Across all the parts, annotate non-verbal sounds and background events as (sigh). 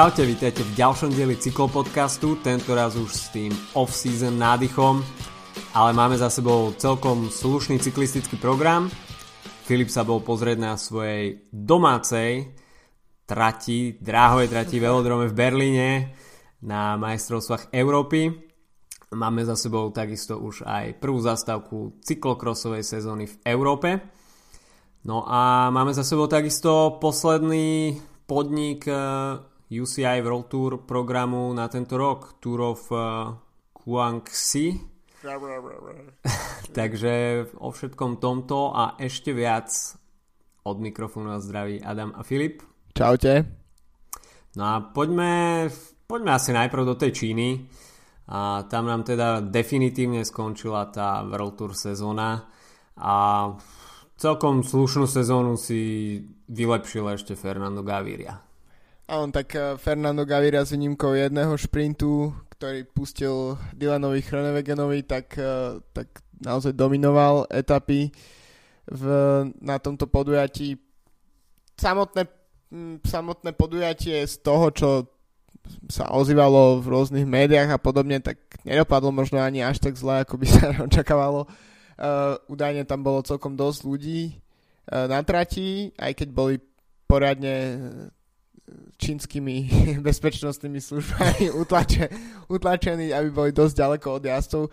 Čaute, vítajte v ďalšom dieli cyklopodcastu, tento raz už s tým off-season nádychom, ale máme za sebou celkom slušný cyklistický program. Filip sa bol pozrieť na svojej domácej trati, dráhovej trati velodrome v Berlíne na majstrovstvách Európy. Máme za sebou takisto už aj prvú zastávku cyklokrosovej sezóny v Európe. No a máme za sebou takisto posledný podnik eh, UCI World Tour programu na tento rok, Tour of uh, Guangxi. (laughs) Takže o všetkom tomto a ešte viac od mikrofónu a zdraví Adam a Filip. Čaute. No a poďme, poďme asi najprv do tej Číny. A tam nám teda definitívne skončila tá World Tour sezóna a celkom slušnú sezónu si vylepšil ešte Fernando Gaviria. On tak eh, Fernando Gaviria s výnimkou jedného šprintu, ktorý pustil Dylanovi Chronewegenovi, tak, eh, tak naozaj dominoval etapy v, na tomto podujatí. Samotné, hm, samotné podujatie z toho, čo sa ozývalo v rôznych médiách a podobne, tak nedopadlo možno ani až tak zle, ako by sa (laughs) očakávalo. Uh, údajne tam bolo celkom dosť ľudí uh, na trati, aj keď boli poriadne čínskymi (laughs) bezpečnostnými službami (laughs) utlače, utlačení, aby boli dosť ďaleko od jazdcov. Uh,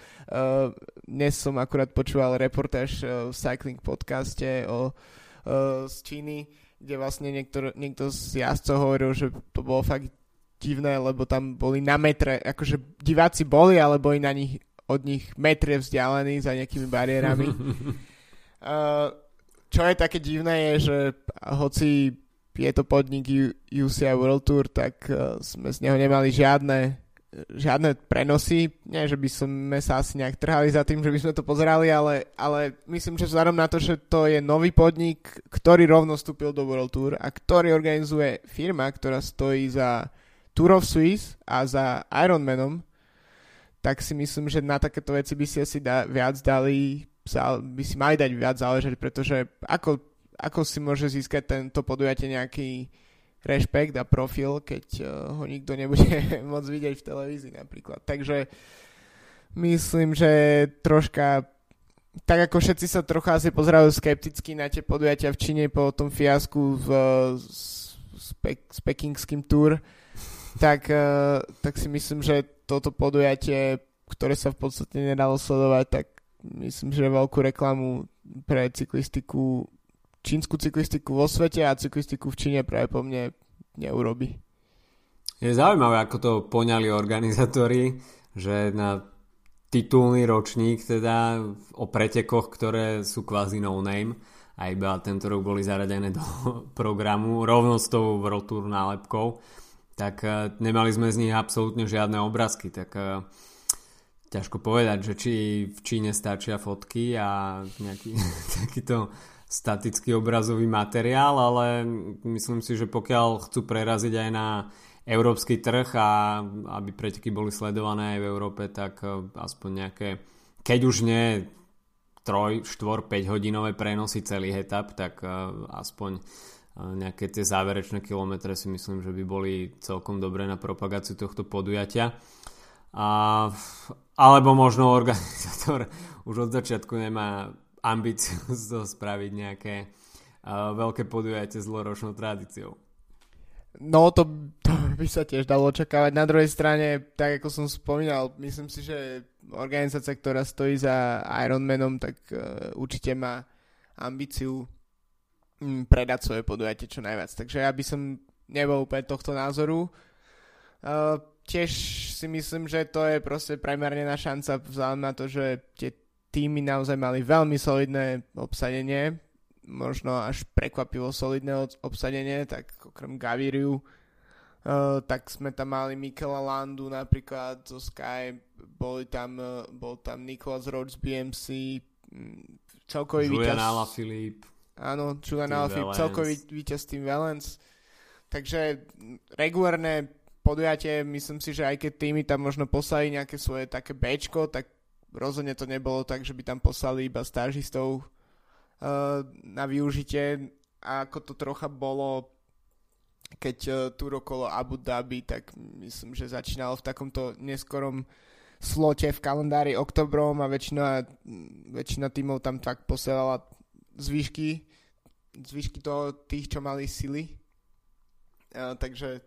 dnes som akurát počúval reportáž uh, v Cycling podcaste o, uh, z Číny, kde vlastne niektor, niekto z jazdcov hovoril, že to bolo fakt divné, lebo tam boli na metre, akože diváci boli, ale boli na nich od nich metre vzdialení za nejakými bariérami. uh, (laughs) čo je také divné je, že hoci je to podnik UCI World Tour, tak uh, sme z neho nemali žiadne, žiadne prenosy. Nie, že by sme sa asi nejak trhali za tým, že by sme to pozerali, ale, ale myslím, že vzhľadom na to, že to je nový podnik, ktorý rovno vstúpil do World Tour a ktorý organizuje firma, ktorá stojí za Tour of Swiss a za Ironmanom, tak si myslím, že na takéto veci by si asi da, viac dali, by si mali dať viac záležať, pretože ako ako si môže získať tento podujatie nejaký rešpekt a profil, keď uh, ho nikto nebude (laughs) môcť vidieť v televízii napríklad. Takže myslím, že troška tak ako všetci sa trocha asi pozerajú skepticky na tie podujatia v Číne po tom fiasku v, s, s, s pekingským tour, tak, uh, tak si myslím, že toto podujatie, ktoré sa v podstate nedalo sledovať, tak myslím, že veľkú reklamu pre cyklistiku čínsku cyklistiku vo svete a cyklistiku v Číne práve po mne neurobi. Je zaujímavé, ako to poňali organizátori, že na titulný ročník teda o pretekoch, ktoré sú kvázi no name a iba tento rok boli zaradené do (laughs) programu rovno s tou World Tour nálepkou, tak eh, nemali sme z nich absolútne žiadne obrázky, tak eh, ťažko povedať, že či v Číne stačia fotky a nejaký (laughs) takýto statický obrazový materiál, ale myslím si, že pokiaľ chcú preraziť aj na európsky trh a aby preteky boli sledované aj v Európe, tak e, aspoň nejaké, keď už nie 3, 4, 5 hodinové prenosy celých etap, tak e, aspoň e, nejaké tie záverečné kilometre si myslím, že by boli celkom dobré na propagáciu tohto podujatia. A, alebo možno organizátor už od začiatku nemá ambíciu z toho (laughs) spraviť nejaké uh, veľké podujatie s dlhoročnou tradíciou. No to, to by sa tiež dalo očakávať. Na druhej strane, tak ako som spomínal, myslím si, že organizácia, ktorá stojí za Ironmanom, tak uh, určite má ambíciu um, predať svoje podujatie čo najviac. Takže ja by som nebol úplne tohto názoru. Uh, tiež si myslím, že to je proste primárne šanca vzhľadom na to, že tie týmy naozaj mali veľmi solidné obsadenie, možno až prekvapivo solidné obsadenie, tak okrem Gaviriu, uh, tak sme tam mali Mikela Landu napríklad zo Sky, boli tam, uh, bol tam Nicholas Rhodes BMC, mm, celkový Julian víťaz... Filip. Áno, Julian Alaphilippe, celkový víťaz Team Valence. Takže regulárne podujatie, myslím si, že aj keď týmy tam možno poslali nejaké svoje také Bčko, tak rozhodne to nebolo tak, že by tam poslali iba stážistov uh, na využitie a ako to trocha bolo keď uh, tu okolo Abu Dhabi, tak myslím, že začínalo v takomto neskorom slote v kalendári oktobrom a väčšina, väčšina tímov tam tak posielala zvyšky, zvyšky toho, tých, čo mali sily. Uh, takže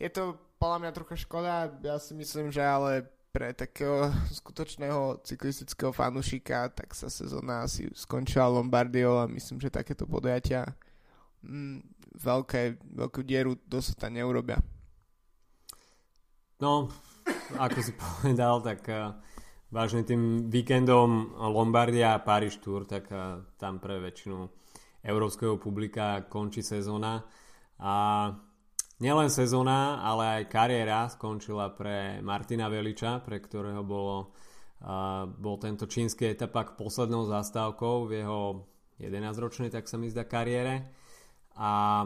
je to podľa mňa trocha škoda, ja si myslím, že ale pre takého skutočného cyklistického fanušika, tak sa sezóna asi skončila Lombardiou a myslím, že takéto podujatia mm, veľké, veľkú dieru dosť neurobia. No, ako si (laughs) povedal, tak uh, vážne tým víkendom Lombardia a Paríž Tour, tak uh, tam pre väčšinu európskeho publika končí sezóna a Nielen sezóna, ale aj kariéra skončila pre Martina Veliča, pre ktorého bolo, uh, bol tento čínsky etapak poslednou zastávkou v jeho 11-ročnej, tak sa mi zdá, kariére. A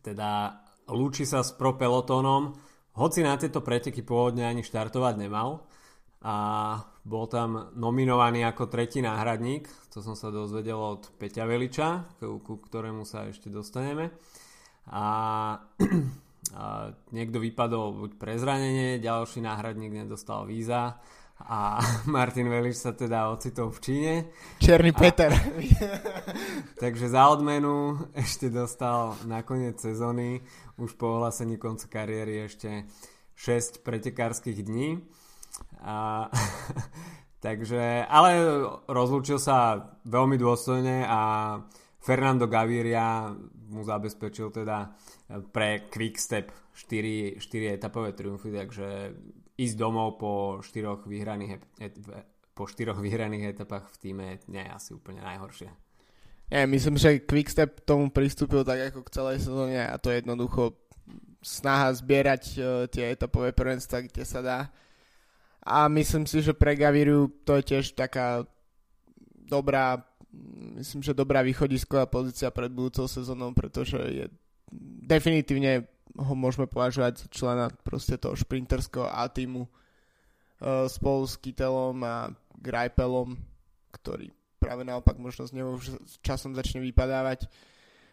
teda lúči sa s pro pelotónom, hoci na tieto preteky pôvodne ani štartovať nemal a bol tam nominovaný ako tretí náhradník, to som sa dozvedel od Peťa Veliča, ku, ku ktorému sa ešte dostaneme a, (clears throat) a niekto vypadol buď pre zranenie, ďalší náhradník nedostal víza a (laughs) Martin Veliš sa teda ocitol v Číne. Černý a, Peter. (laughs) takže za odmenu ešte dostal na koniec sezóny, už po ohlasení konca kariéry ešte 6 pretekárskych dní. A, (laughs) takže, ale rozlúčil sa veľmi dôstojne a Fernando Gaviria mu zabezpečil teda e, pre Quickstep 4, 4 etapové triumfy, takže ísť domov po 4 vyhraných, et, po 4 vyhraných etapách v týme nie je asi úplne najhoršie. Ja myslím, že Quickstep tomu pristúpil tak ako k celej sezóne a to je jednoducho snaha zbierať uh, tie etapové prvenstva, kde sa dá. A myslím si, že pre Gaviriu to je tiež taká dobrá myslím, že dobrá východisková pozícia pred budúcou sezónou, pretože je definitívne ho môžeme považovať za člena proste toho šprinterského A týmu uh, spolu s Kytelom a Greipelom, ktorý práve naopak možno z neho časom začne vypadávať.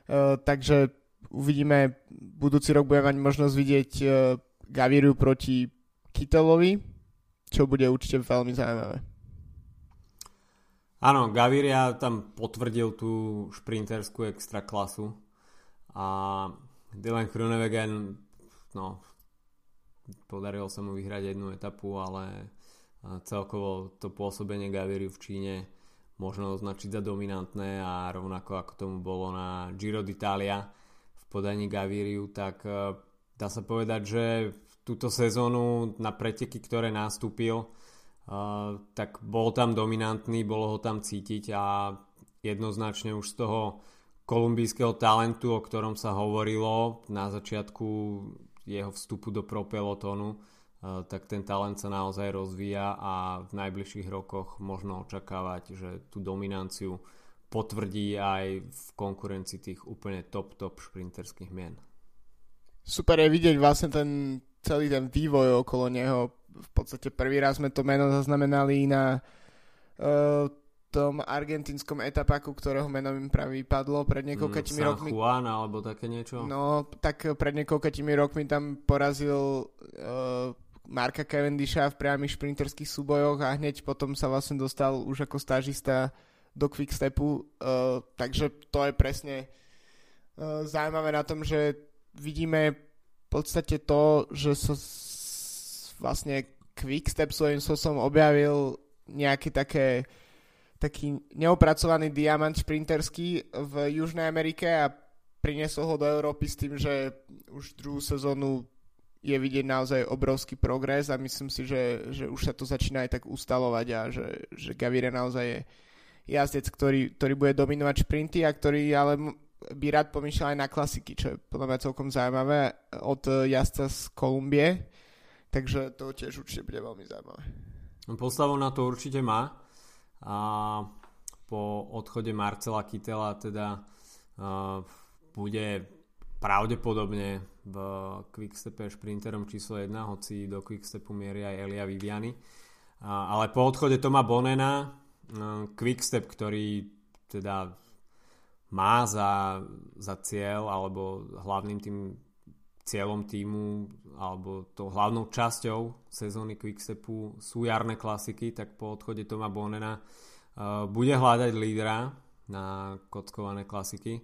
Uh, takže uvidíme, budúci rok budeme mať možnosť vidieť uh, Gaviriu proti Kytelovi, čo bude určite veľmi zaujímavé. Áno, Gaviria tam potvrdil tú šprinterskú extra klasu a Dylan Kroenewegen no, podarilo sa mu vyhrať jednu etapu, ale celkovo to pôsobenie Gaviri v Číne možno označiť za dominantné a rovnako ako tomu bolo na Giro d'Italia v podaní Gaviriu, tak e, dá sa povedať, že túto sezónu na preteky, ktoré nastúpil, tak bol tam dominantný, bolo ho tam cítiť a jednoznačne už z toho kolumbijského talentu, o ktorom sa hovorilo na začiatku jeho vstupu do pro pelotónu, tak ten talent sa naozaj rozvíja a v najbližších rokoch možno očakávať, že tú dominanciu potvrdí aj v konkurencii tých úplne top, top šprinterských mien. Super je vidieť vlastne ten celý ten vývoj okolo neho v podstate prvý raz sme to meno zaznamenali na uh, tom argentínskom etapaku, ktorého meno mi práve vypadlo pred niekoľkými mm, rokmi. Juan alebo také niečo? No, tak pred niekoľkými rokmi tam porazil uh, Marka Cavendisha v priamých šprinterských súbojoch a hneď potom sa vlastne dostal už ako stážista do Quickstepu, uh, takže to je presne uh, zaujímavé na tom, že vidíme podstate to, že sa vlastne Quickstep svojím spôsobom objavil nejaký také taký neopracovaný diamant šprinterský v Južnej Amerike a priniesol ho do Európy s tým, že už druhú sezónu je vidieť naozaj obrovský progres a myslím si, že, že už sa to začína aj tak ustalovať a že, že Gavire naozaj je jazdec, ktorý, ktorý bude dominovať šprinty a ktorý ale by rád pomýšľal aj na klasiky, čo je podľa mňa celkom zaujímavé od jazdca z Kolumbie, Takže to tiež určite bude veľmi zaujímavé. Postavu na to určite má. A po odchode Marcela Kytela teda uh, bude pravdepodobne v Quickstepe šprinterom číslo 1, hoci do Quickstepu mierí aj Elia Viviani. Uh, ale po odchode Toma Bonena uh, Quickstep, ktorý teda má za, za cieľ alebo hlavným tým cieľom týmu alebo tou hlavnou časťou sezóny Quickstepu sú jarné klasiky, tak po odchode Toma Bonena uh, bude hľadať lídra na kockované klasiky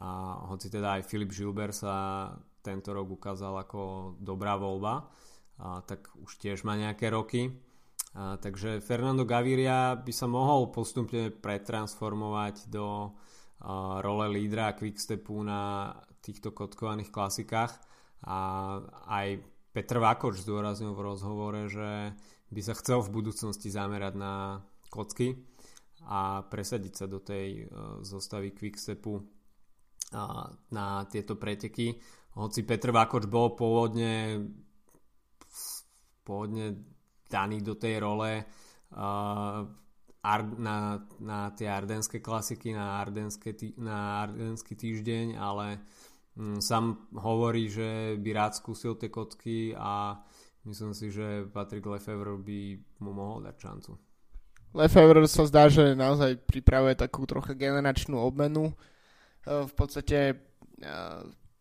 a hoci teda aj Filip Žilber sa tento rok ukázal ako dobrá voľba, a, tak už tiež má nejaké roky. A, takže Fernando Gaviria by sa mohol postupne pretransformovať do role lídra Quickstepu na týchto kotkovaných klasikách a aj Petr Vakoč zdôraznil v rozhovore, že by sa chcel v budúcnosti zamerať na kocky a presadiť sa do tej uh, zostavy Quickstepu uh, na tieto preteky. Hoci Petr Vakoč bol pôvodne pôvodne daný do tej role uh, na, na tie ardenské klasiky, na, ardenské, na ardenský týždeň, ale um, sám hovorí, že by rád skúsil tie kotky a myslím si, že Patrick Lefevre by mu mohol dať šancu. Lefevre sa zdá, že naozaj pripravuje takú trocha generačnú obmenu. V podstate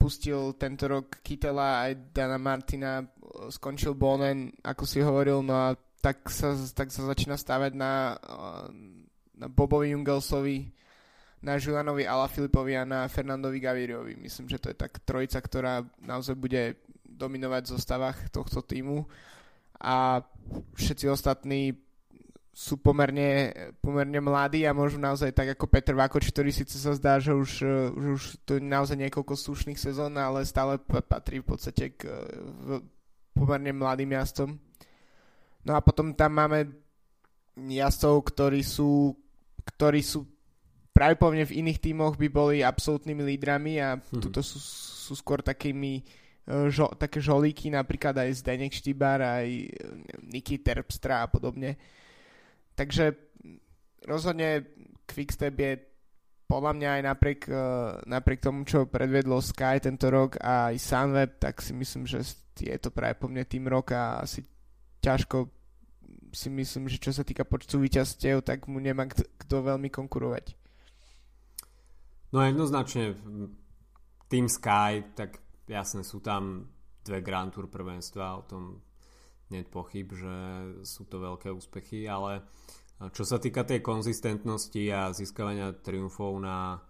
pustil tento rok Kitela aj Dana Martina, skončil Bonen, ako si hovoril, no a tak sa, tak sa začína stavať na, na Bobovi Jungelsovi, na Žilanovi Filipovi a na Fernandovi Gaviriovi. Myslím, že to je tak trojica, ktorá naozaj bude dominovať v zostavách tohto týmu a všetci ostatní sú pomerne, pomerne mladí a možno naozaj tak ako Petr Vakoč, ktorý síce sa zdá, že už, že už to je naozaj niekoľko slušných sezón, ale stále patrí v podstate k v pomerne mladým jazdcom. No a potom tam máme jazdcov, ktorí sú, ktorí sú práve povne v iných tímoch by boli absolútnymi lídrami a mm-hmm. tuto sú, sú skôr takými e, žo, také žolíky, napríklad aj Zdenek Štibar, aj e, Niky Terpstra a podobne Takže rozhodne Quickstep je podľa mňa aj napriek, uh, napriek tomu, čo predvedlo Sky tento rok a aj Sunweb, tak si myslím, že je to práve po mne tým rok a asi ťažko si myslím, že čo sa týka počtu výťazstiev, tak mu nemá kto, kto veľmi konkurovať. No jednoznačne Team Sky, tak jasne sú tam dve Grand Tour prvenstva, o tom nie pochyb, že sú to veľké úspechy, ale čo sa týka tej konzistentnosti a získavania triumfov na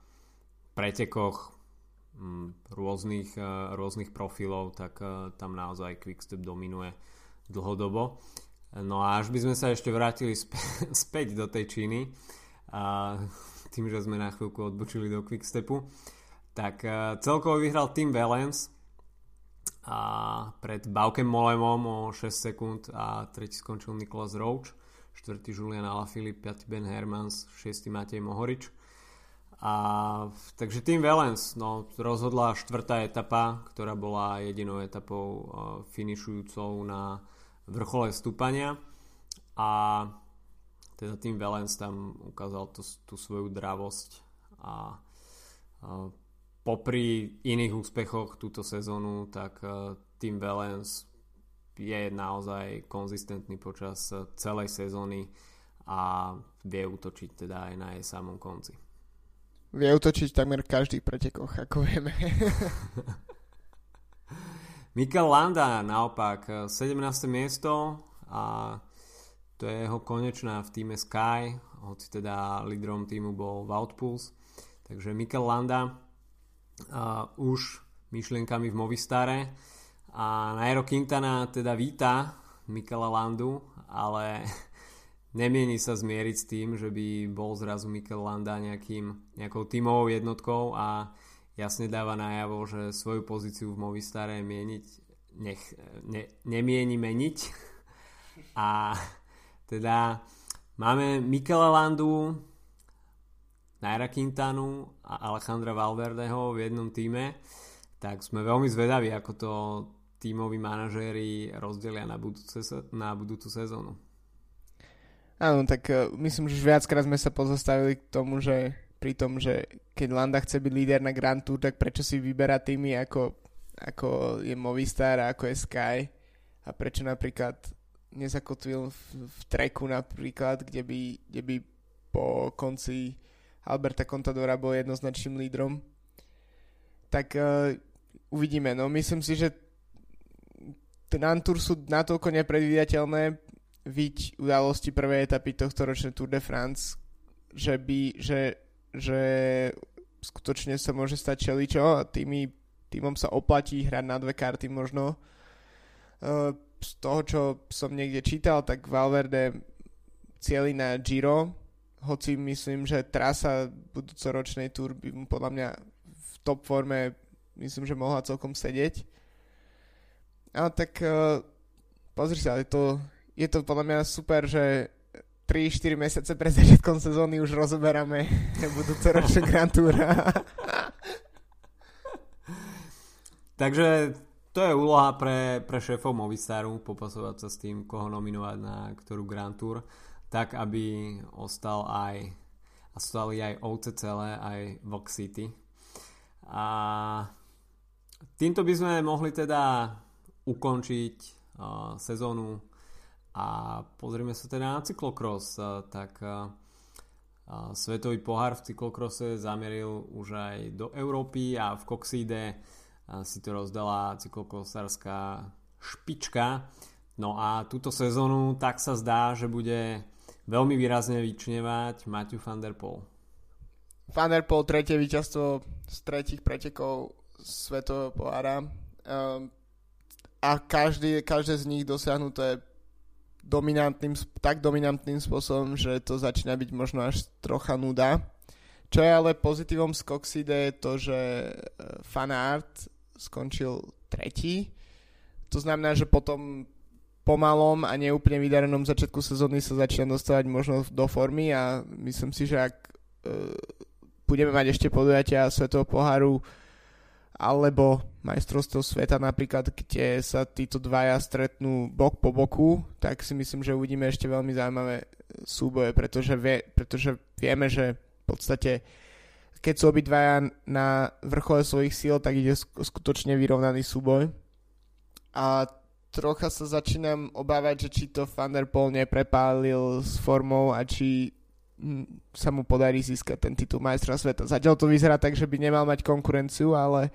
pretekoch mm, rôznych, e, rôznych profilov, tak e, tam naozaj Quickstep dominuje dlhodobo. No a až by sme sa ešte vrátili (laughs) späť do tej Číny, a tým, že sme na chvíľku odbočili do Quickstepu, tak e, celkovo vyhral Tim Valens a pred Baukem Molemom o 6 sekúnd a tretí skončil Niklas Roach, štvrtý Julian Alaphilippe, piatý Ben Hermans, šiestý Matej Mohorič. A, takže tým Valens no, rozhodla štvrtá etapa, ktorá bola jedinou etapou uh, finišujúcou na vrchole stúpania a teda tým Valens tam ukázal to, tú svoju dravosť a uh, popri iných úspechoch túto sezónu, tak uh, Team Valence je naozaj konzistentný počas uh, celej sezóny a vie útočiť teda aj na jej samom konci. Vie útočiť takmer v každých pretekoch, ako vieme. (laughs) Mikel Landa naopak 17. Uh, miesto a to je jeho konečná v týme Sky, hoci teda lídrom týmu bol Wout Puls. Takže Mikel Landa uh, už myšlienkami v Movistare a Nairo Quintana teda víta Mikela Landu, ale (laughs) nemieni sa zmieriť s tým, že by bol zrazu Mikel Landa nejakým, nejakou tímovou jednotkou a jasne dáva najavo, že svoju pozíciu v Movistare mieniť nech, ne, nemieni meniť (laughs) a teda máme Mikela Landu Naira Quintanu a Alejandra Valverdeho v jednom týme, tak sme veľmi zvedaví, ako to tímoví manažéri rozdelia na, budúce, na budúcu sezónu. Áno, tak uh, myslím, že viackrát sme sa pozostavili k tomu, že pri tom, že keď Landa chce byť líder na Grand Tour, tak prečo si vyberá týmy ako, ako je Movistar a ako je Sky a prečo napríklad nezakotvil v, v treku napríklad, kde by, kde by po konci Alberta Contadora bol jednoznačným lídrom. Tak uh, uvidíme. No myslím si, že Grand Tour sú natoľko nepredvídateľné viť udalosti prvej etapy tohto ročnej Tour de France, že by, že, že skutočne sa môže stať čeličo a tými, týmom sa oplatí hrať na dve karty možno. Uh, z toho, čo som niekde čítal, tak Valverde cieli na Giro, hoci myslím, že trasa budúcoročnej túr by mu podľa mňa v top forme myslím, že mohla celkom sedieť. Ale tak uh, pozri sa, je to, je to podľa mňa super, že 3-4 mesiace pred začiatkom sezóny už rozoberáme (laughs) budúcoročné (laughs) Grand Tour. (laughs) Takže to je úloha pre, pre šéfov Movistaru popasovať sa s tým, koho nominovať na ktorú Grand Tour, tak aby ostal aj a stali aj OCCL, aj Vox City. A týmto by sme mohli teda ukončiť uh, sezónu a pozrieme sa teda na cyklokros. Tak svetový pohár v cyklokrose zamieril už aj do Európy a v Coxide si to rozdala cyklokosárska špička. No a túto sezónu tak sa zdá, že bude veľmi výrazne vyčnevať Matthew van der Poel. Van der Poel tretie víťazstvo z tretich pretekov svetového pohára. Um, a každý, každé z nich dosiahnuté dominantným, tak dominantným spôsobom, že to začína byť možno až trocha nuda. Čo je ale pozitívom z Coxide je to, že fanart skončil tretí. To znamená, že potom pomalom a neúplne vydarenom začiatku sezóny sa začína dostávať možno do formy a myslím si, že ak e, budeme mať ešte podujatia Svetového poháru alebo majstrovstvo sveta napríklad, kde sa títo dvaja stretnú bok po boku, tak si myslím, že uvidíme ešte veľmi zaujímavé súboje, pretože, vie, pretože vieme, že v podstate keď sú obidvaja na vrchole svojich síl, tak ide skutočne vyrovnaný súboj. A trocha sa začínam obávať, že či to Van neprepálil s formou a či hm, sa mu podarí získať ten titul majstra sveta. Zatiaľ to vyzerá tak, že by nemal mať konkurenciu, ale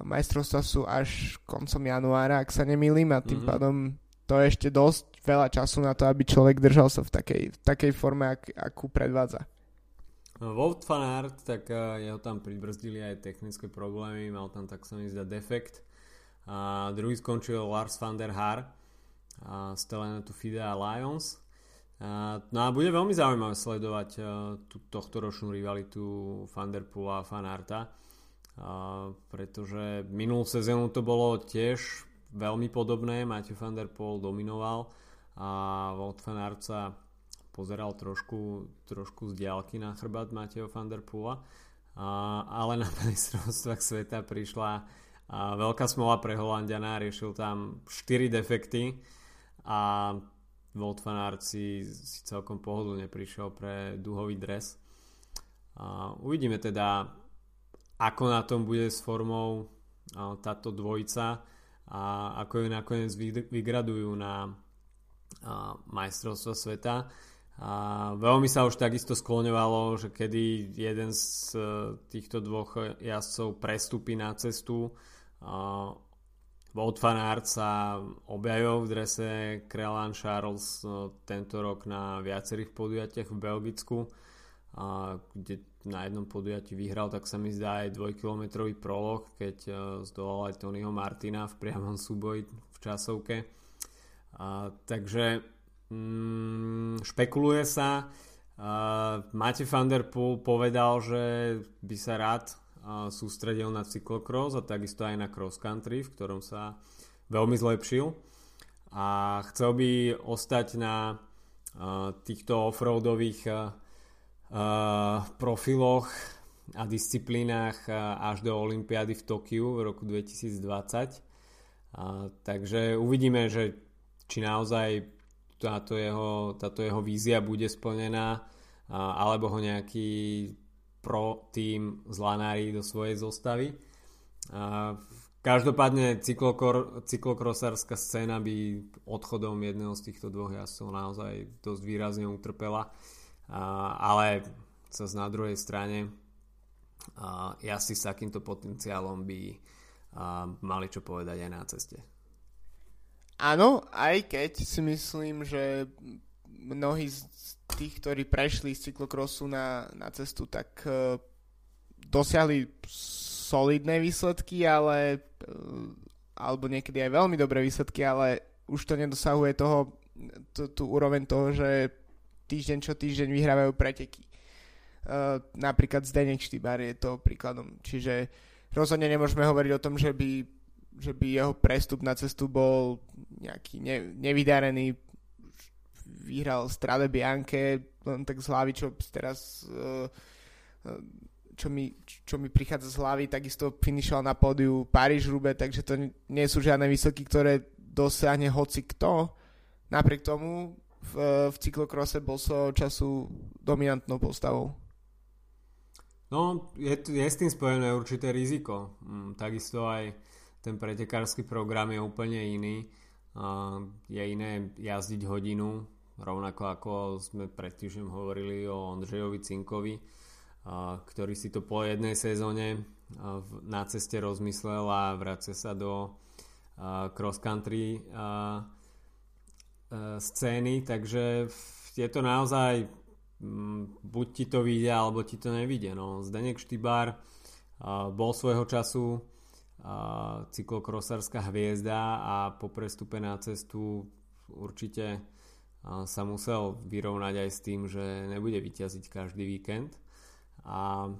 majstrovstva sú až koncom januára, ak sa nemýlim, a tým mm-hmm. pádom to je ešte dosť veľa času na to, aby človek držal sa v takej, v takej forme, ak, akú predvádza. Wout van Aert, tak uh, jeho tam pribrzdili aj technické problémy, mal tam tak sa mi zdá defekt. A druhý skončil Lars van der Haar a z Telenetu Fidea Lions. A, no a bude veľmi zaujímavé sledovať uh, tú, tohto ročnú rivalitu Van der Poel a Van Pretože minulú sezónu to bolo tiež veľmi podobné, Matthew Van der Poel dominoval a Wout van Aert sa pozeral trošku, trošku z diálky na chrbát Mateo van der Poola, ale na majstrovstvách sveta prišla a veľká smola pre Holandiana, riešil tam 4 defekty a Volt van Aert si, si celkom pohodlne prišiel pre duhový dres. A uvidíme teda, ako na tom bude s formou a, táto dvojica a ako ju nakoniec vygradujú na majstrovstvo sveta. A veľmi sa už takisto skloňovalo, že kedy jeden z e, týchto dvoch jazdcov prestúpi na cestu. Wout van Aert sa objavil v drese Krelan Charles e, tento rok na viacerých podujatiach v Belgicku, kde na jednom podujatí vyhral, tak sa mi zdá aj dvojkilometrový prolog, keď e, zdolal aj Tonyho Martina v priamom súboji v časovke. A, takže Mm, špekuluje sa. Uh, Matej van der Poel povedal, že by sa rád uh, sústredil na cyklocross a takisto aj na cross country, v ktorom sa veľmi zlepšil. A chcel by ostať na uh, týchto offroadových uh, profiloch a disciplínach uh, až do Olympiády v Tokiu v roku 2020. Uh, takže uvidíme, že či naozaj táto jeho, táto jeho vízia bude splnená alebo ho nejaký pro tým zlanári do svojej zostavy. Každopádne cyklokor, cyklokrosárska scéna by odchodom jedného z týchto dvoch jazdcov naozaj dosť výrazne utrpela. Ale sa na druhej strane si s takýmto potenciálom by mali čo povedať aj na ceste. Áno, aj keď si myslím, že mnohí z tých, ktorí prešli z cyklokrosu na, na cestu, tak uh, dosiahli solidné výsledky, ale uh, alebo niekedy aj veľmi dobré výsledky, ale už to nedosahuje toho, tú úroveň toho, že týždeň čo týždeň vyhrávajú preteky. Uh, napríklad Zdenek Štýbar je to príkladom. Čiže rozhodne nemôžeme hovoriť o tom, že by, že by jeho prestup na cestu bol nejaký ne, nevydarený. Vyhral Strade Bianche, len tak z hlavy, čo teraz uh, čo mi, čo mi prichádza z hlavy, takisto finišoval na pódiu Paríž Rube, takže to nie sú žiadne výsledky, ktoré dosiahne hoci kto. Napriek tomu v, v cyklokrose svojho času dominantnou postavou. No, je, je s tým spojené určité riziko. Mm, takisto aj ten pretekársky program je úplne iný. Je iné jazdiť hodinu, rovnako ako sme pred týždňom hovorili o Ondřejovi Cinkovi, ktorý si to po jednej sezóne na ceste rozmyslel a vracia sa do cross country scény, takže je to naozaj Mm, buď ti to vyjde, alebo ti to nevyjde. No, Zdenek Štybár uh, bol svojho času uh, cyklokrosárska hviezda a po prestupe na cestu určite sa musel vyrovnať aj s tým, že nebude vyťaziť každý víkend a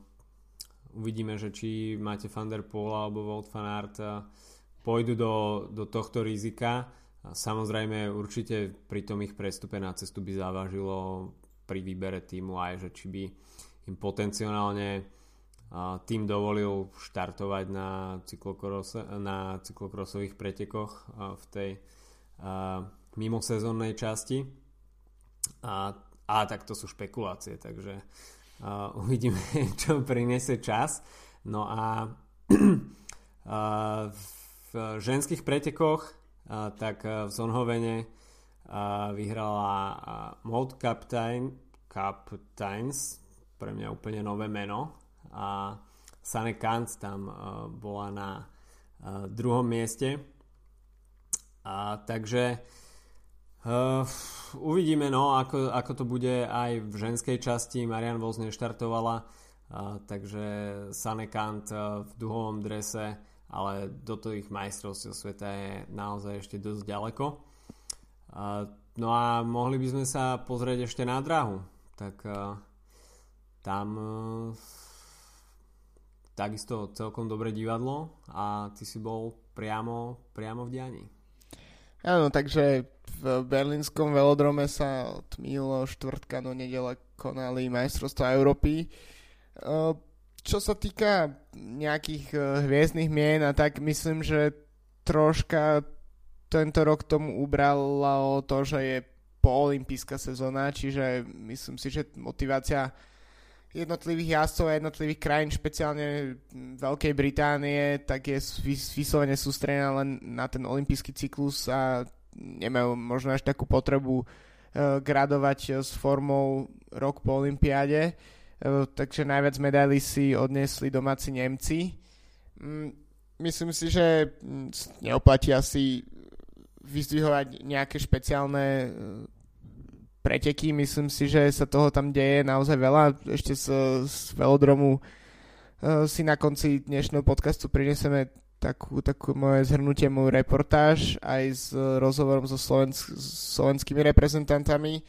uvidíme, že či máte Van der alebo Wout van pôjdu do, do tohto rizika. Samozrejme určite pri tom ich prestupe na cestu by závažilo pri výbere týmu aj, že či by im potenciálne tým dovolil štartovať na, na cyklokrosových pretekoch v tej mimosezónnej časti. A, a tak to sú špekulácie, takže uvidíme, (laughs) čo priniesie čas. No a (clears throat) v ženských pretekoch tak v Zonhovene vyhrala Mode Captain, Captains, pre mňa úplne nové meno. A Sane Kant tam bola na druhom mieste. A takže uvidíme no, ako, ako to bude aj v ženskej časti. Marian Vos neštartovala uh, takže Sane Kant uh, v duhovom drese ale do tých majstrovstiev sveta je naozaj ešte dosť ďaleko No a mohli by sme sa pozrieť ešte na dráhu. Tak tam takisto celkom dobré divadlo a ty si bol priamo, priamo v dianí. Áno, takže v berlínskom velodrome sa od minulého štvrtka do nedele konali majstrovstvá Európy. Čo sa týka nejakých hviezdnych mien a tak, myslím, že troška tento rok tomu ubralo to, že je poolimpijská sezóna, čiže myslím si, že motivácia jednotlivých jazdcov a jednotlivých krajín, špeciálne Veľkej Británie, tak je vyslovene sústredená len na ten olimpijský cyklus a nemajú možno až takú potrebu uh, gradovať s formou rok po olympiáde. Uh, takže najviac medailí si odnesli domáci Nemci. Mm, myslím si, že mm, neoplatí asi vyzdvihovať nejaké špeciálne e, preteky. Myslím si, že sa toho tam deje naozaj veľa. Ešte z, z velodromu uh, si na konci dnešného podcastu prinesieme takú, takú moje zhrnutie, moju reportáž aj s rozhovorom so slovensk- slovenskými reprezentantami.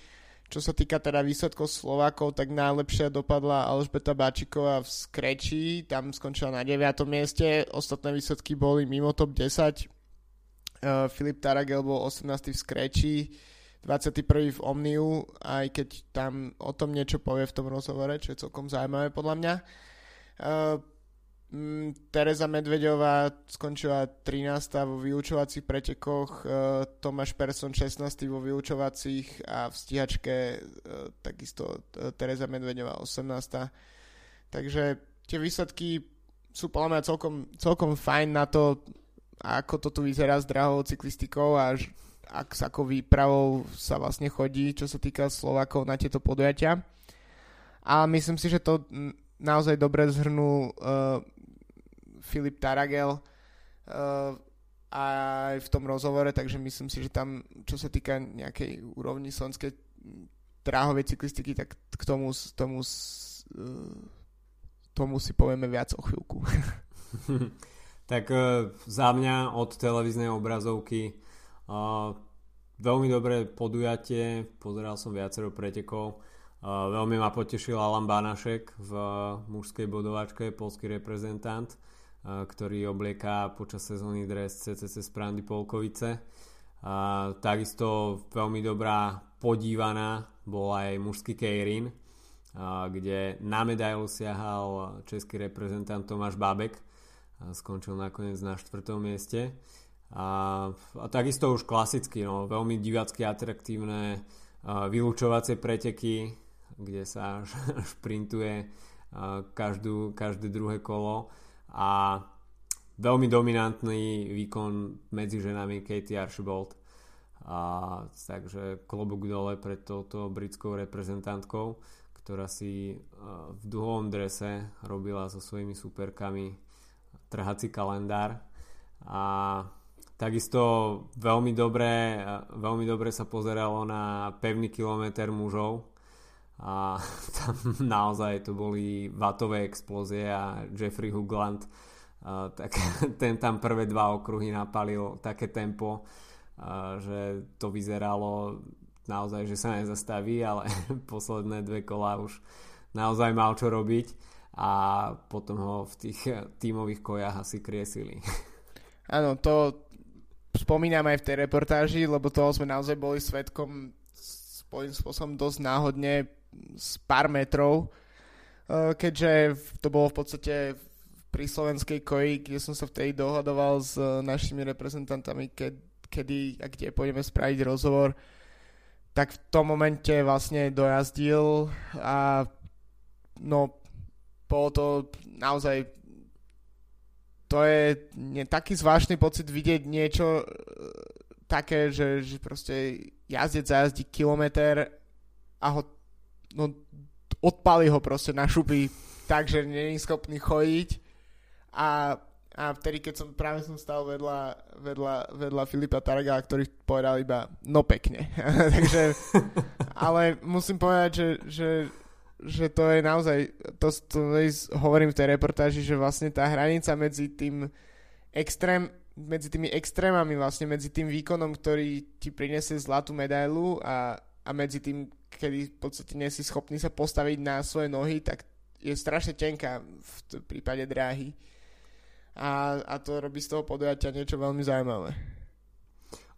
Čo sa týka teda výsledkov Slovákov, tak najlepšia dopadla Alžbeta Báčiková v Skreči, tam skončila na 9. mieste, ostatné výsledky boli mimo top 10, Uh, Filip Taragel bol 18. v Scratchi, 21. v Omniu, aj keď tam o tom niečo povie v tom rozhovore, čo je celkom zaujímavé podľa mňa. Uh, Teresa Medvedová skončila 13. vo vyučovacích pretekoch, uh, Tomáš Persson 16. vo vyučovacích a v stíhačke uh, takisto uh, Teresa Medvedová 18. Takže tie výsledky sú podľa mňa celkom, celkom fajn na to, ako to tu vyzerá s drahou cyklistikou a ak s akou výpravou sa vlastne chodí, čo sa týka Slovákov na tieto podujatia. A myslím si, že to naozaj dobre zhrnul uh, Filip Taragel uh, aj v tom rozhovore, takže myslím si, že tam, čo sa týka nejakej úrovni slovenskej dráhovej cyklistiky, tak k tomu, tomu, uh, tomu si povieme viac o chvíľku. (laughs) tak uh, za mňa od televíznej obrazovky veľmi dobré podujatie, pozeral som viacero pretekov, Veľmi ma potešil Alan Banašek v mužskej bodovačke, polský reprezentant, ktorý oblieká počas sezóny dres CCC z Polkovice. Takisto veľmi dobrá podívaná bol aj mužský Kejrin, kde na medailu siahal český reprezentant Tomáš Bábek. Skončil nakoniec na štvrtom mieste. A, a takisto už klasicky, no, veľmi divácky atraktívne vylúčovacie preteky, kde sa (laughs) šprintuje každú, každé druhé kolo a veľmi dominantný výkon medzi ženami Katie Archibald. A, takže klobúk dole pred touto britskou reprezentantkou ktorá si v duhovom drese robila so svojimi superkami trhací kalendár. A takisto veľmi dobre, veľmi dobre sa pozeralo na pevný kilometr mužov a (laughs) tam naozaj to boli vatové explózie a Jeffrey Hugland tak (laughs) ten tam prvé dva okruhy napalil také tempo, že to vyzeralo naozaj, že sa nezastaví, ale (laughs) posledné dve kola už naozaj mal čo robiť a potom ho v tých tímových kojách asi kriesili. Áno, to spomínam aj v tej reportáži, lebo toho sme naozaj boli svetkom svojím spôsobom dosť náhodne z pár metrov, eh, keďže to bolo v podstate pri slovenskej koji, kde som sa vtedy dohadoval s eh, našimi reprezentantami, kedy a kde pôjdeme spraviť rozhovor, tak v tom momente vlastne dojazdil a no bolo to naozaj to je nie, taký zvláštny pocit vidieť niečo e, také, že, že proste jazdec zajazdí kilometr a ho no, odpali ho proste na šupy tak, že je schopný chodiť a, a vtedy, keď som práve som stal vedľa, vedľa, vedľa Filipa Targa, ktorý povedal iba no pekne. (laughs) Takže, ale musím povedať, že, že, že to je naozaj, to, to hovorím v tej reportáži, že vlastne tá hranica medzi tým extrém, medzi tými extrémami, vlastne medzi tým výkonom, ktorý ti prinesie zlatú medailu a, a medzi tým, kedy v podstate nie si schopný sa postaviť na svoje nohy, tak je strašne tenká v prípade dráhy. A, a to robí z toho podujatia niečo veľmi zaujímavé.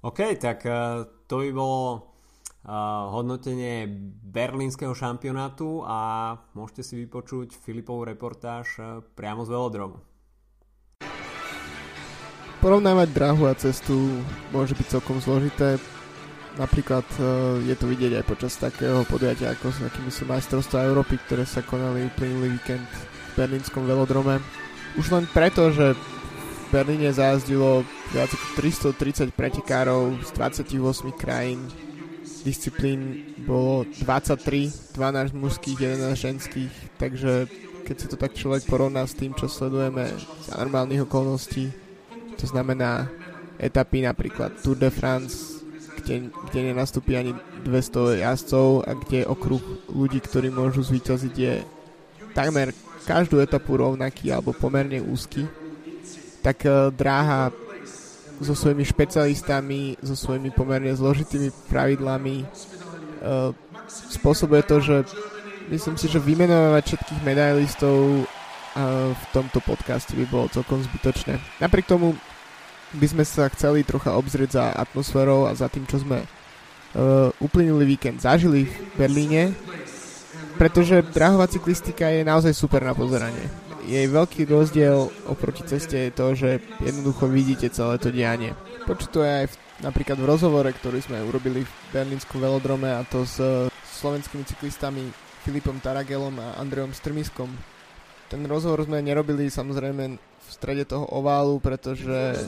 OK, tak uh, to by bolo uh, hodnotenie berlínskeho šampionátu a môžete si vypočuť Filipovú reportáž uh, priamo z velodromu. Porovnávať dráhu a cestu môže byť celkom zložité, Napríklad uh, je to vidieť aj počas takého podujatia, ako s akými sú majstrovstvá Európy, ktoré sa konali uplynulý víkend v berlínskom velodrome. Už len preto, že v Berlíne zajazdilo viac ako 330 pretekárov z 28 krajín. Disciplín bolo 23, 12 mužských, 11 ženských, takže keď si to tak človek porovná s tým, čo sledujeme za normálnych okolností, to znamená etapy napríklad Tour de France, kde, kde nenastúpi ani 200 jazdcov a kde okruh ľudí, ktorí môžu zvíťaziť je takmer každú etapu rovnaký alebo pomerne úzky, tak uh, dráha so svojimi špecialistami, so svojimi pomerne zložitými pravidlami uh, spôsobuje to, že myslím si, že vymenovať všetkých medailistov uh, v tomto podcaste by bolo celkom zbytočné. Napriek tomu by sme sa chceli trocha obzrieť za atmosférou a za tým, čo sme uh, uplynulý víkend zažili v Berlíne, pretože drahová cyklistika je naozaj super na pozeranie. Jej veľký rozdiel oproti ceste je to, že jednoducho vidíte celé to dianie. Počuť to je aj v, napríklad v rozhovore, ktorý sme urobili v berlínskom velodrome a to s, slovenskými cyklistami Filipom Taragelom a Andreom Strmiskom. Ten rozhovor sme nerobili samozrejme strede toho oválu, pretože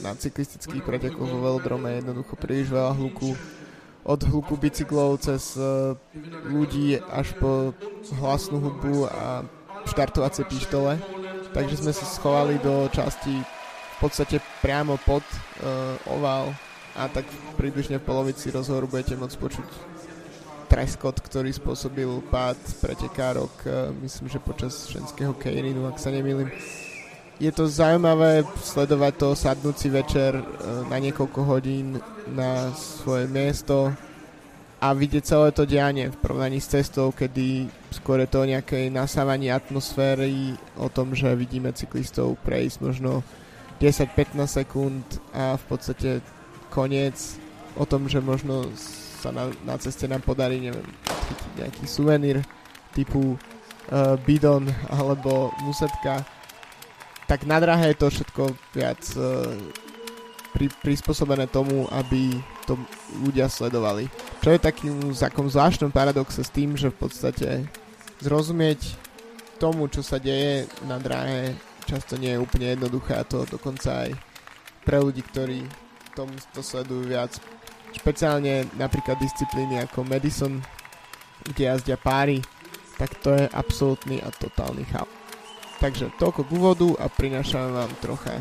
na cyklistických pretekoch vo velodrome je jednoducho príliš veľa hluku. od hluku bicyklov cez uh, ľudí až po hlasnú hudbu a štartovacie pištole. Takže sme sa schovali do časti v podstate priamo pod uh, oval a tak približne v polovici rozhovoru budete môcť počuť treskot, ktorý spôsobil pád pretekárok, uh, myslím, že počas ženského kejrinu, ak sa nemýlim. Je to zaujímavé sledovať to sadnúci večer uh, na niekoľko hodín na svoje miesto a vidieť celé to dianie v porovnaní s cestou, kedy skôr je to o nejakej nasávaní atmosféry, o tom, že vidíme cyklistov prejsť možno 10-15 sekúnd a v podstate koniec o tom, že možno sa na, na ceste nám podarí, neviem, chytiť nejaký suvenír typu uh, bidon alebo musetka, tak na drahe je to všetko viac uh, pri, prispôsobené tomu, aby to ľudia sledovali. Čo je takým takom zvláštnom paradoxe s tým, že v podstate zrozumieť tomu, čo sa deje na dráhe, často nie je úplne jednoduché a to dokonca aj pre ľudí, ktorí tomu to sledujú viac. Špeciálne napríklad disciplíny ako Madison, kde jazdia páry, tak to je absolútny a totálny chaos. Takže toľko k úvodu a prinášam vám trocha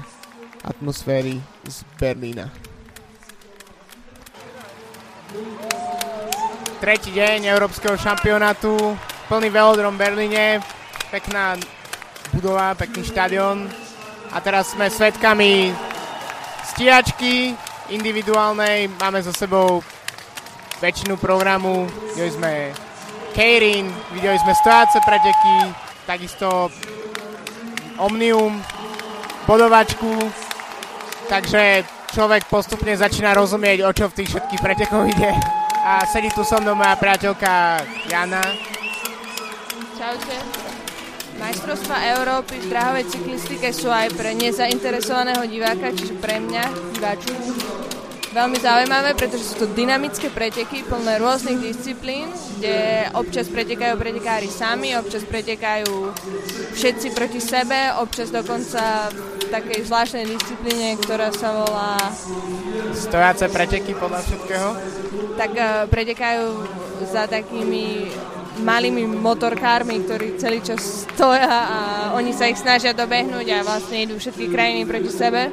atmosféry z Berlína. Tretí deň Európskeho šampionátu, plný velodrom v Berlíne, pekná budova, pekný štadión. A teraz sme svetkami stíhačky individuálnej, máme za sebou väčšinu programu, videli sme Keirin, videli sme stojace preteky, takisto Omnium, bodovačku, takže človek postupne začína rozumieť, o čo v tých všetkých pretekoch ide. A sedí tu so mnou moja priateľka Jana. Čaute. Majstrovstva Európy v dráhovej cyklistike sú aj pre nezainteresovaného diváka, čiže pre mňa, diváčku, veľmi zaujímavé, pretože sú to dynamické preteky plné rôznych disciplín, kde občas pretekajú pretekári sami, občas pretekajú všetci proti sebe, občas dokonca v takej zvláštnej disciplíne, ktorá sa volá... Stojace preteky podľa všetkého? Tak uh, pretekajú za takými malými motorkármi, ktorí celý čas stoja a oni sa ich snažia dobehnúť a vlastne idú všetky krajiny proti sebe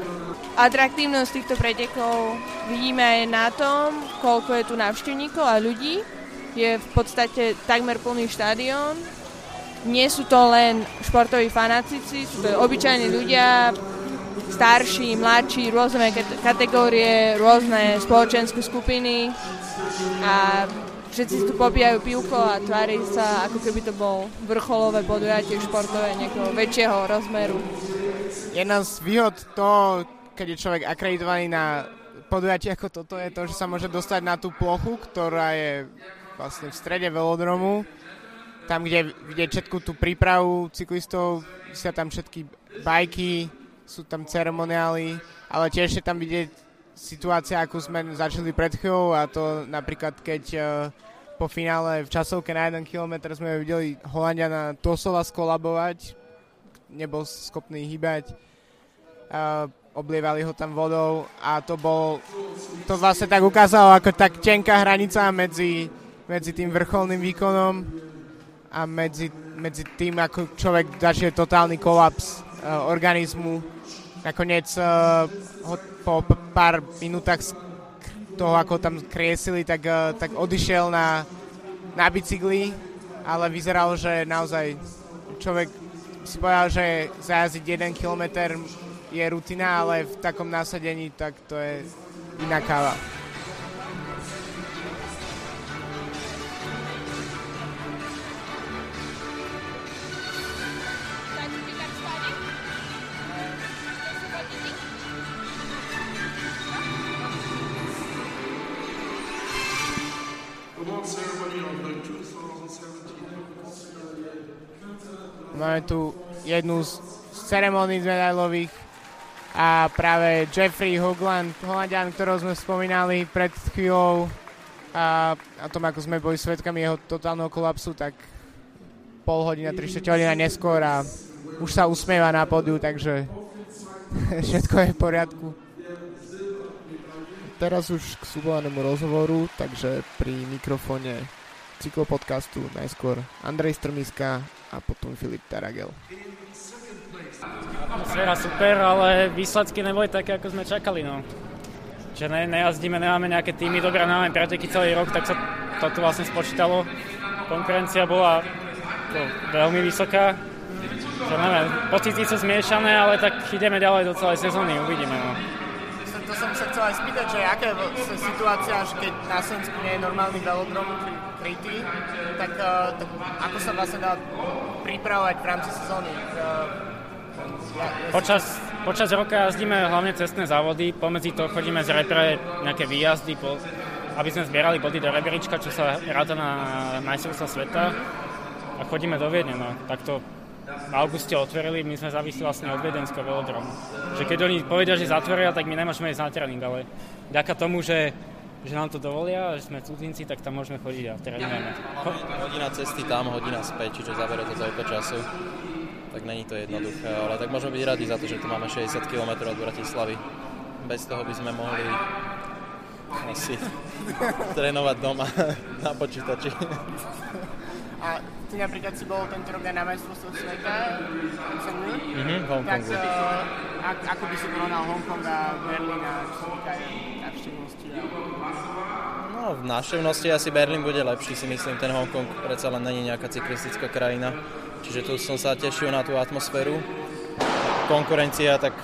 atraktívnosť týchto pretekov vidíme aj na tom, koľko je tu návštevníkov a ľudí. Je v podstate takmer plný štadión. Nie sú to len športoví fanatici, sú to obyčajní ľudia, starší, mladší, rôzne kategórie, rôzne spoločenské skupiny a všetci tu popíjajú pivko a tvári sa, ako keby to bol vrcholové podujatie športové nejakého väčšieho rozmeru. Jedna z výhod toho, keď je človek akreditovaný na podujatie ako toto, je to, že sa môže dostať na tú plochu, ktorá je vlastne v strede velodromu, tam, kde vidieť všetku tú prípravu cyklistov, sa tam všetky bajky, sú tam ceremoniály, ale tiež je tam vidieť situácia, ako sme začali pred chvíľou a to napríklad keď uh, po finále v časovke na 1 km sme videli Holandiana Tosova skolabovať, nebol schopný hýbať. Uh, oblievali ho tam vodou a to bol, to vlastne tak ukázalo ako tak tenká hranica medzi, medzi tým vrcholným výkonom a medzi, medzi tým, ako človek zažije totálny kolaps uh, organizmu. Nakoniec uh, ho po pár minútach toho, ako tam kriesili, tak, uh, tak odišiel na, na bicykli, ale vyzeralo, že naozaj človek si povedal, že zajazdiť 1 kilometr je rutina, ale v takom nasadení tak to je iná káva. Máme tu jednu z ceremónií medailových a práve Jeffrey Hogland, Holandian, ktorého sme spomínali pred chvíľou a, a tom, ako sme boli svetkami jeho totálneho kolapsu, tak pol hodina, 3 hodina neskôr a už sa usmieva na podiu, takže (laughs) všetko je v poriadku. teraz už k súbovanému rozhovoru, takže pri mikrofóne cyklopodcastu najskôr Andrej Strmiska a potom Filip Taragel. Atmosféra super, ale výsledky neboli také, ako sme čakali. No. Že ne, nejazdíme, nemáme nejaké týmy, dobré, nemáme preteky celý rok, tak sa to tu vlastne spočítalo. Konkurencia bola to veľmi vysoká. Že neviem, pocity sú zmiešané, ale tak ideme ďalej do celej sezóny, uvidíme. No. To som sa chcel aj spýtať, že aká je situácia, že keď na Slovensku nie je normálny velodrom krytý, tak, uh, tak ako sa vlastne dá pripravovať v rámci sezóny? Počas, počas roka jazdíme hlavne cestné závody, pomedzi to chodíme z repre nejaké výjazdy, po, aby sme zbierali body do reberička, čo sa ráda na majstrovstva sveta a chodíme do Viedne. No. Takto v auguste otvorili, my sme závisli vlastne od Viedenského velodromu. Že keď oni povedia, že zatvoria, tak my nemôžeme ísť na tréning, ale vďaka tomu, že že nám to dovolia, že sme cudzinci, tak tam môžeme chodiť a trénujeme. Hodina cesty tam, hodina späť, čiže zabere to toľko času tak není to jednoduché, ale tak môžeme byť radi za to, že tu máme 60 km od Bratislavy. Bez toho by sme mohli asi (laughs) trénovať doma (laughs) na počítači. A ty napríklad si bol tento rok na majstrovstve sveta mm-hmm, v Tak uh, ako by si porovnal Hongkong a Berlín a čo sa týka návštevnosti? No, v návštevnosti asi Berlín bude lepší, si myslím. Ten Hongkong predsa len není nejaká cyklistická krajina. Čiže tu som sa tešil na tú atmosféru. Konkurencia, tak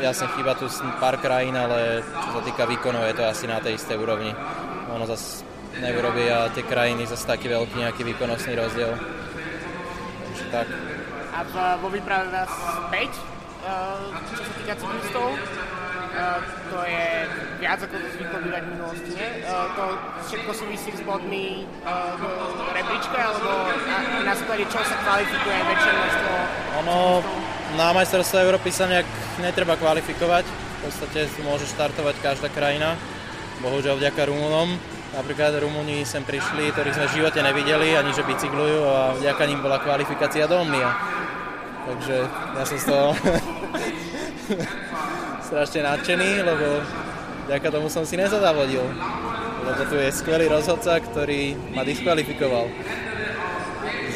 jasne chýba tu pár krajín, ale čo sa týka výkonov, je to asi na tej istej úrovni. Ono zase neurobia tie krajiny zase taký veľký nejaký výkonnostný rozdiel. Takže tak. A vo výprave vás 5, eh, čo sa týka cyklistov? Eh, to je viac ako to zvyklo bývať v minulosti, nie? Uh, to všetko súvisí s bodmi uh, do rebríčka, alebo na, na čo sa kvalifikuje väčšie množstvo Ono, na majstrovstve Európy sa nejak netreba kvalifikovať, v podstate môže štartovať každá krajina, bohužiaľ vďaka Rumunom. Napríklad Rumúni sem prišli, ktorých sme v živote nevideli, ani že bicyklujú a vďaka ním bola kvalifikácia do Omnia. Takže ja som z toho (laughs) strašne nadšený, lebo vďaka tomu som si nezadávodil. Lebo tu je skvelý rozhodca, ktorý ma diskvalifikoval.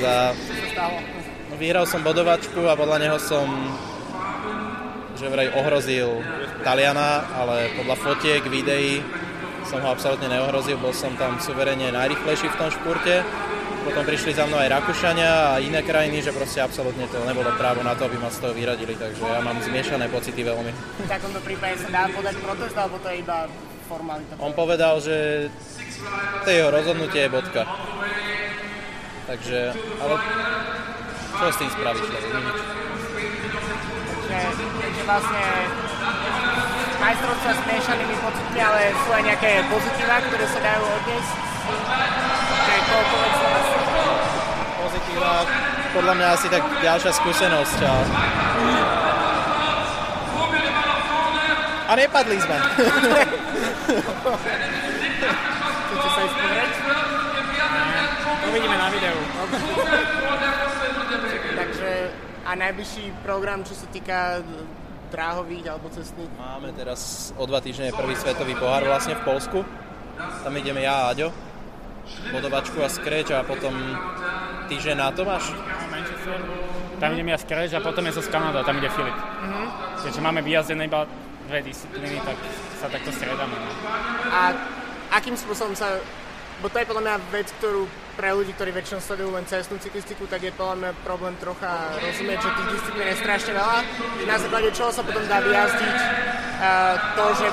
Za... Vyhral som bodovačku a podľa neho som že vraj ohrozil Taliana, ale podľa fotiek, videí som ho absolútne neohrozil, bol som tam suverene najrychlejší v tom špurte potom prišli za mnou aj Rakúšania a iné krajiny, že proste absolútne to nebolo právo na to, aby ma z toho vyradili, takže ja mám zmiešané pocity veľmi. V takomto prípade sa dá podať protest, alebo to je iba formalita? On povedal, že to je jeho rozhodnutie je bodka. Takže, ale čo s tým spravíš. Takže, takže vlastne majstrovstvá s miešanými pocitmi, ale sú aj nejaké pozitíva, ktoré sa dajú odniesť Pozitíva, podľa mňa asi tak ďalšia skúsenosť. A, a nepadli sme. Chcete sa ísť pozrieť? Uvidíme na videu. Takže a najbližší program, čo sa týka dráhových alebo cestných? Máme teraz o dva týždne prvý svetový pohár vlastne v Polsku. Tam ideme ja a Aďo bodovačku a skreč a potom týždeň na to máš? Tam idem ja skreč a potom je zo Kanada, tam ide Filip. Mm-hmm. Keďže máme vyjazdené iba dve disciplíny, tak sa takto stredáme. No. A akým spôsobom sa bo to je podľa mňa vec, ktorú pre ľudí, ktorí väčšinou sledujú len cestnú cyklistiku, tak je podľa mňa problém trocha rozumieť, že tých disciplín je strašne veľa. Na základe čoho sa potom dá vyjazdiť uh, to, že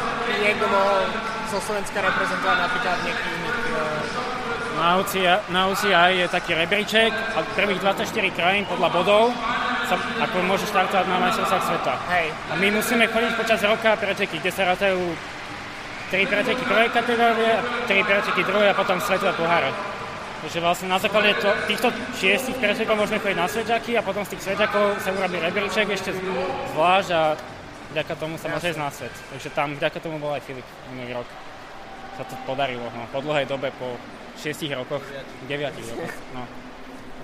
niekto mohol zo Slovenska reprezentovať napríklad niekých iných uh, na UCI, na UCI je taký rebríček a prvých 24 krajín podľa bodov sa, ako môže štartovať na majstrovstvách sveta. Hej. A my musíme chodiť počas roka preteky, kde sa rátajú 3 preteky prvej kategórie, 3 preteky druhej a potom svetové poháre. Takže vlastne na základe to, týchto šiestich pretekov môžeme chodiť na sveťaky a potom z tých sveťakov sa urobí rebríček ešte zvlášť a vďaka tomu sa môže ísť na svet. Takže tam vďaka tomu bol aj Filip minulý rok. Sa to podarilo no, po dlhej dobe, po 6 rokoch, 9 rokoch. No.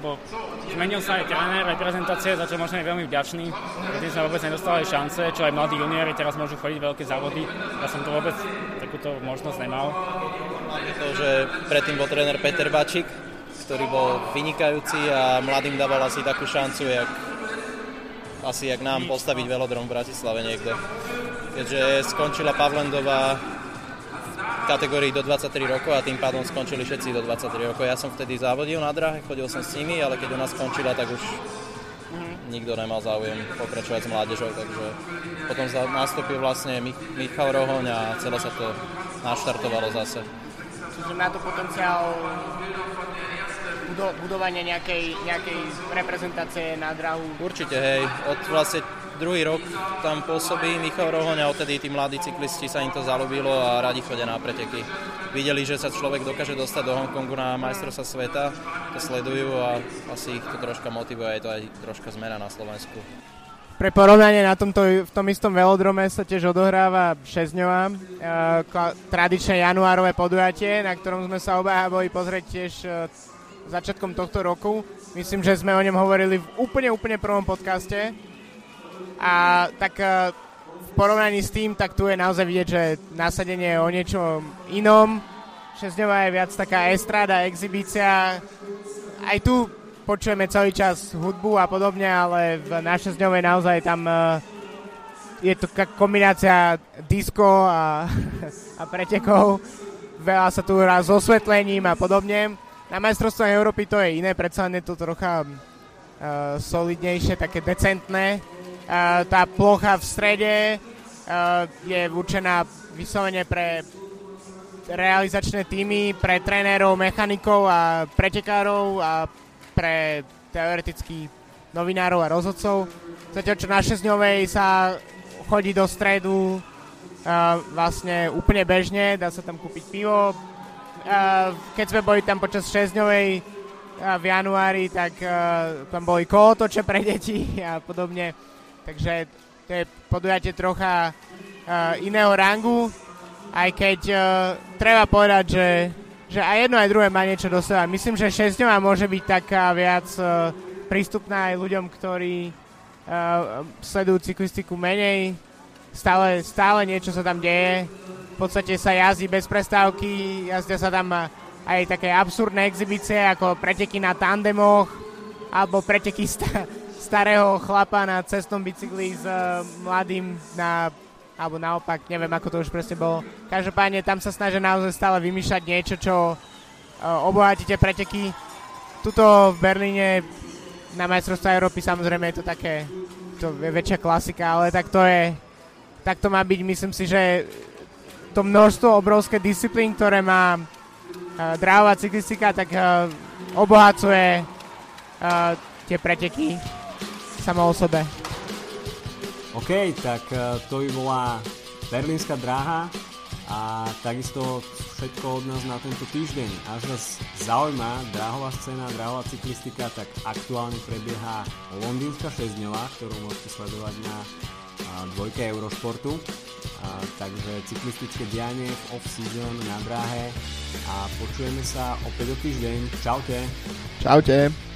Lebo zmenil sa aj tréner, reprezentácie, za čo možno je veľmi vďačný. Predtým sme vôbec nedostali šance, čo aj mladí juniori teraz môžu chodiť veľké závody. Ja som to vôbec takúto možnosť nemal. To, že predtým bol tréner Peter Bačik, ktorý bol vynikajúci a mladým dával asi takú šancu, jak, asi jak nám postaviť velodrom v Bratislave niekto. Keďže skončila Pavlendová v kategórii do 23 rokov a tým pádom skončili všetci do 23 rokov. Ja som vtedy závodil na dráhe, chodil som s nimi, ale keď nás skončila, tak už nikto nemal záujem pokračovať s mládežou, takže potom nastúpil vlastne Michal Rohoň a celé sa to naštartovalo zase. Čiže má to potenciál budovania nejakej, nejakej reprezentácie na drahu? Určite, hej. Od vlastne druhý rok tam pôsobí Michal Rohoň a odtedy tí mladí cyklisti sa im to zalúbilo a radi chodia na preteky. Videli, že sa človek dokáže dostať do Hongkongu na majstrovstva sveta, to sledujú a asi ich to troška motivuje, je to aj troška zmena na Slovensku. Pre porovnanie na tomto, v tom istom velodrome sa tiež odohráva 6-dňová e, tradičné januárové podujatie, na ktorom sme sa obaja boli pozrieť tiež e, začiatkom tohto roku. Myslím, že sme o ňom hovorili v úplne, úplne prvom podcaste a tak e, v porovnaní s tým, tak tu je naozaj vidieť, že nasadenie je o niečo inom. Šesťdňová je viac taká estráda, exibícia. Aj tu počujeme celý čas hudbu a podobne, ale v na šesťdňovej naozaj tam e, je to kombinácia disco a, (laughs) a pretekov. Veľa sa tu hrá s osvetlením a podobne. Na majstrovstvách Európy to je iné, predsa je to trocha uh, solidnejšie, také decentné tá plocha v strede je určená vyslovene pre realizačné týmy, pre trénerov, mechanikov a pretekárov a pre teoreticky novinárov a rozhodcov. Zatiaľ čo na 6 sa chodí do stredu vlastne úplne bežne, dá sa tam kúpiť pivo. Keď sme boli tam počas 6 v januári, tak tam boli kolotoče pre deti a podobne Takže to je podujatie trocha uh, iného rangu, aj keď uh, treba povedať, že, že aj jedno aj druhé má niečo do seba. Myslím, že 6 môže byť taká viac uh, prístupná aj ľuďom, ktorí uh, sledujú cyklistiku menej. Stále, stále niečo sa tam deje. V podstate sa jazdí bez prestávky, jazdia sa tam aj také absurdné exibície ako preteky na tandemoch alebo preteky sta- starého chlapa na cestnom bicykli s uh, mladým na alebo naopak, neviem ako to už presne bolo. Každopádne tam sa snažia naozaj stále vymýšľať niečo, čo uh, obohatí tie preteky. Tuto v Berlíne na majstrovstvá Európy samozrejme je to také to je väčšia klasika, ale tak to je tak to má byť, myslím si, že to množstvo obrovské disciplín, ktoré má uh, dráhová cyklistika, tak uh, obohacuje uh, tie preteky sama o sebe. OK, tak e, to by bola berlínska dráha a takisto všetko od nás na tento týždeň. Až vás zaujíma dráhová scéna, dráhová cyklistika, tak aktuálne prebieha londýnska 6 ktorú môžete sledovať na dvojke Eurošportu. A, takže cyklistické dianie v off-season na dráhe a počujeme sa opäť o týždeň. Čaute. Čaute.